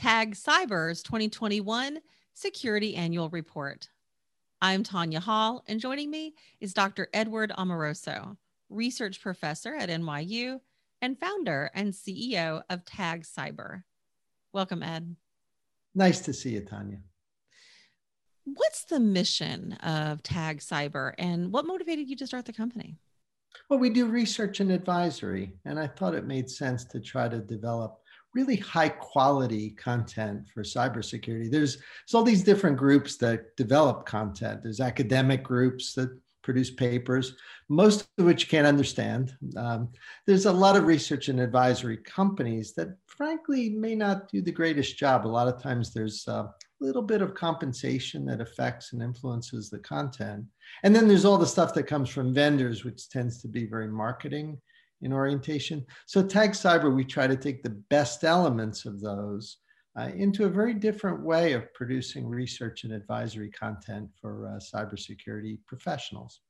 TAG Cyber's 2021 Security Annual Report. I'm Tanya Hall, and joining me is Dr. Edward Amoroso, research professor at NYU and founder and CEO of TAG Cyber. Welcome, Ed. Nice to see you, Tanya. What's the mission of TAG Cyber and what motivated you to start the company? Well, we do research and advisory, and I thought it made sense to try to develop really high quality content for cybersecurity. There's, there's all these different groups that develop content. There's academic groups that produce papers, most of which you can't understand. Um, there's a lot of research and advisory companies that, frankly, may not do the greatest job. A lot of times there's a little bit of compensation that affects and influences the content. And then there's all the stuff that comes from vendors, which tends to be very marketing in orientation. So Tag Cyber, we try to take the best elements of those uh, into a very different way of producing research and advisory content for uh, cybersecurity professionals.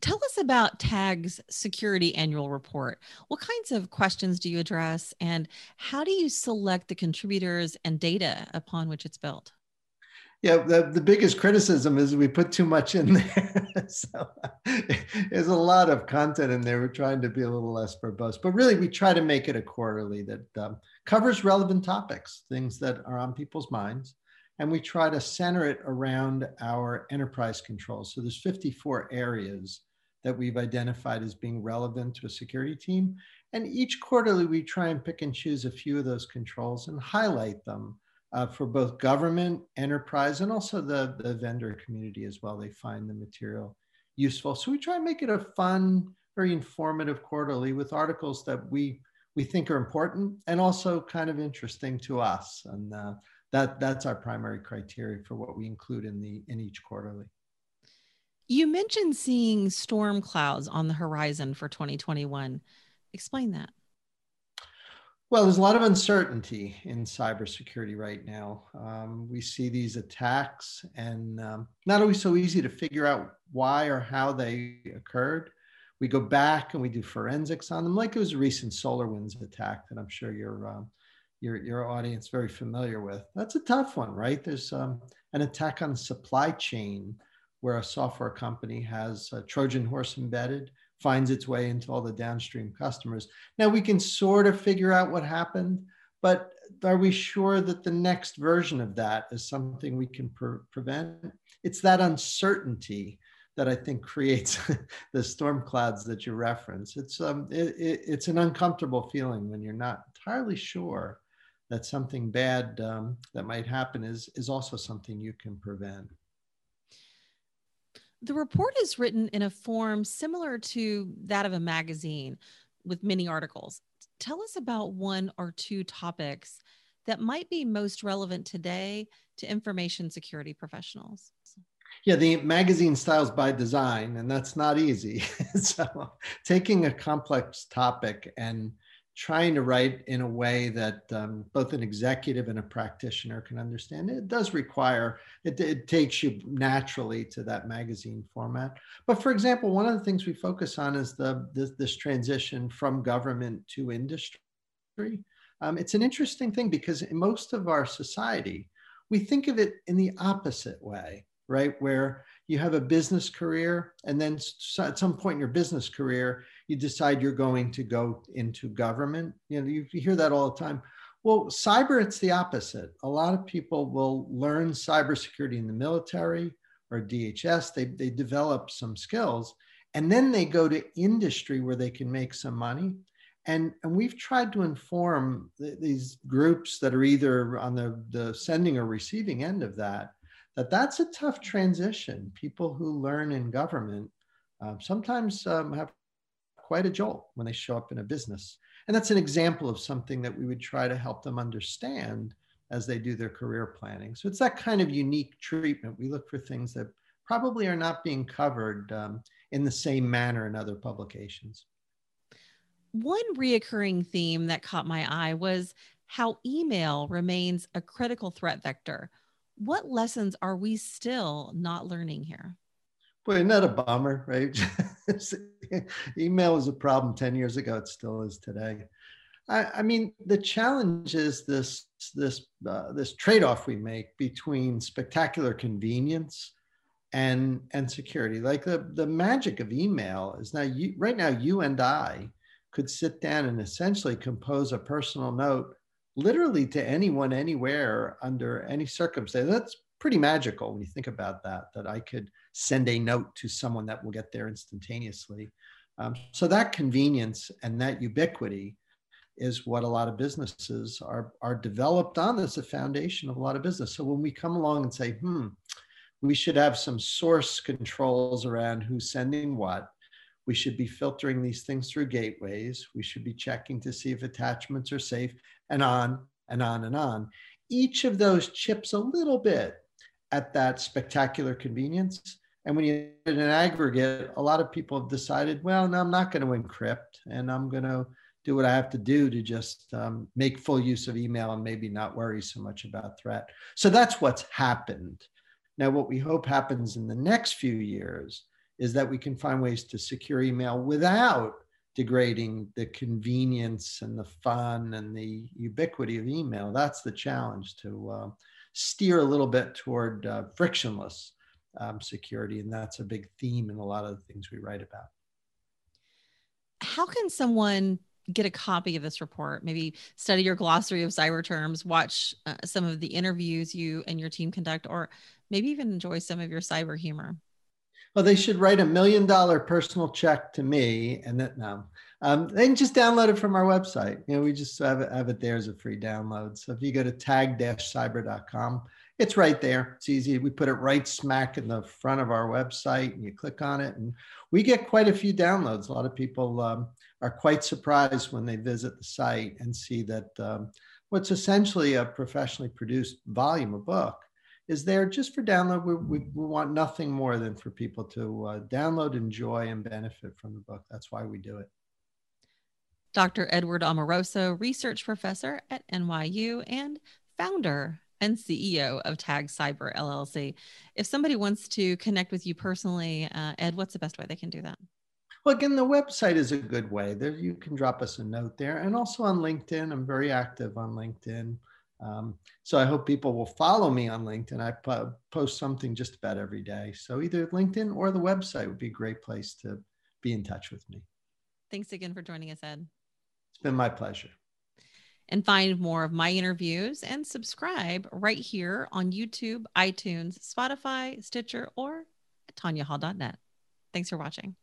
Tell us about TAG's security annual report. What kinds of questions do you address, and how do you select the contributors and data upon which it's built? Yeah, the, the biggest criticism is we put too much in there. so there's a lot of content in there. We're trying to be a little less verbose, but really we try to make it a quarterly that um, covers relevant topics, things that are on people's minds. And we try to center it around our enterprise controls. So there's 54 areas that we've identified as being relevant to a security team. And each quarterly, we try and pick and choose a few of those controls and highlight them uh, for both government, enterprise, and also the, the vendor community as well. They find the material useful. So we try and make it a fun, very informative quarterly with articles that we we think are important and also kind of interesting to us. And uh, that that's our primary criteria for what we include in the in each quarterly. You mentioned seeing storm clouds on the horizon for 2021. Explain that. Well, there's a lot of uncertainty in cybersecurity right now. Um, we see these attacks, and um, not always so easy to figure out why or how they occurred. We go back and we do forensics on them, like it was a recent SolarWinds attack that I'm sure your um, your your audience very familiar with. That's a tough one, right? There's um, an attack on supply chain where a software company has a Trojan horse embedded finds its way into all the downstream customers. Now we can sort of figure out what happened, but are we sure that the next version of that is something we can pre- prevent? It's that uncertainty that I think creates the storm clouds that you reference. It's um, it, it, it's an uncomfortable feeling when you're not entirely sure that something bad um, that might happen is is also something you can prevent. The report is written in a form similar to that of a magazine with many articles. Tell us about one or two topics that might be most relevant today to information security professionals. Yeah, the magazine styles by design, and that's not easy. so, taking a complex topic and trying to write in a way that um, both an executive and a practitioner can understand. It does require, it, it takes you naturally to that magazine format. But for example, one of the things we focus on is the, this, this transition from government to industry. Um, it's an interesting thing because in most of our society, we think of it in the opposite way, right? Where you have a business career, and then at some point in your business career, you decide you're going to go into government. You know, you, hear that all the time. Well, cyber, it's the opposite. A lot of people will learn cybersecurity in the military or DHS. They, they develop some skills and then they go to industry where they can make some money. And, and we've tried to inform th- these groups that are either on the, the sending or receiving end of that that that's a tough transition. People who learn in government um, sometimes um, have quite a jolt when they show up in a business. And that's an example of something that we would try to help them understand as they do their career planning. So it's that kind of unique treatment. We look for things that probably are not being covered um, in the same manner in other publications. One reoccurring theme that caught my eye was how email remains a critical threat vector what lessons are we still not learning here? Boy, isn't that a bummer, right? Email was a problem 10 years ago. It still is today. I, I mean, the challenge is this this uh, this trade-off we make between spectacular convenience and and security. Like the the magic of email is now you right now you and I could sit down and essentially compose a personal note literally to anyone anywhere under any circumstance. That's pretty magical when you think about that, that I could send a note to someone that will get there instantaneously. Um, so that convenience and that ubiquity is what a lot of businesses are, are developed on as a foundation of a lot of business. So when we come along and say, hmm, we should have some source controls around who's sending what, we should be filtering these things through gateways. We should be checking to see if attachments are safe and on and on and on. Each of those chips a little bit at that spectacular convenience. And when you in an aggregate, a lot of people have decided, well, no, I'm not going to encrypt and I'm going to do what I have to do to just um, make full use of email and maybe not worry so much about threat. So that's what's happened. Now, what we hope happens in the next few years is that we can find ways to secure email without degrading the convenience and the fun and the ubiquity of email. That's the challenge to uh, steer a little bit toward uh, frictionless um, security. And that's a big theme in a lot of the things we write about. How can someone get a copy of this report? Maybe study your glossary of cyber terms, watch uh, some of the interviews you and your team conduct, or maybe even enjoy some of your cyber humor. Well, they should write a million dollar personal check to me, and that no, um, they can just download it from our website. You know, we just have it, have it there as a free download. So if you go to tag-cyber.com, it's right there. It's easy. We put it right smack in the front of our website, and you click on it, and we get quite a few downloads. A lot of people um, are quite surprised when they visit the site and see that um, what's essentially a professionally produced volume of book is there just for download. We, we, we want nothing more than for people to uh, download, enjoy, and benefit from the book. That's why we do it. Dr. Edward Amoroso, research professor at NYU and founder and CEO of Tag Cyber LLC. If somebody wants to connect with you personally, uh, Ed, what's the best way they can do that? Well, again, the website is a good way. There, you can drop us a note there, and also on LinkedIn. I'm very active on LinkedIn. Um, so I hope people will follow me on LinkedIn. I po- post something just about every day. So either LinkedIn or the website would be a great place to be in touch with me. Thanks again for joining us, Ed. It's been my pleasure. And find more of my interviews and subscribe right here on YouTube, iTunes, Spotify, Stitcher, or at tanyahall.net. Thanks for watching.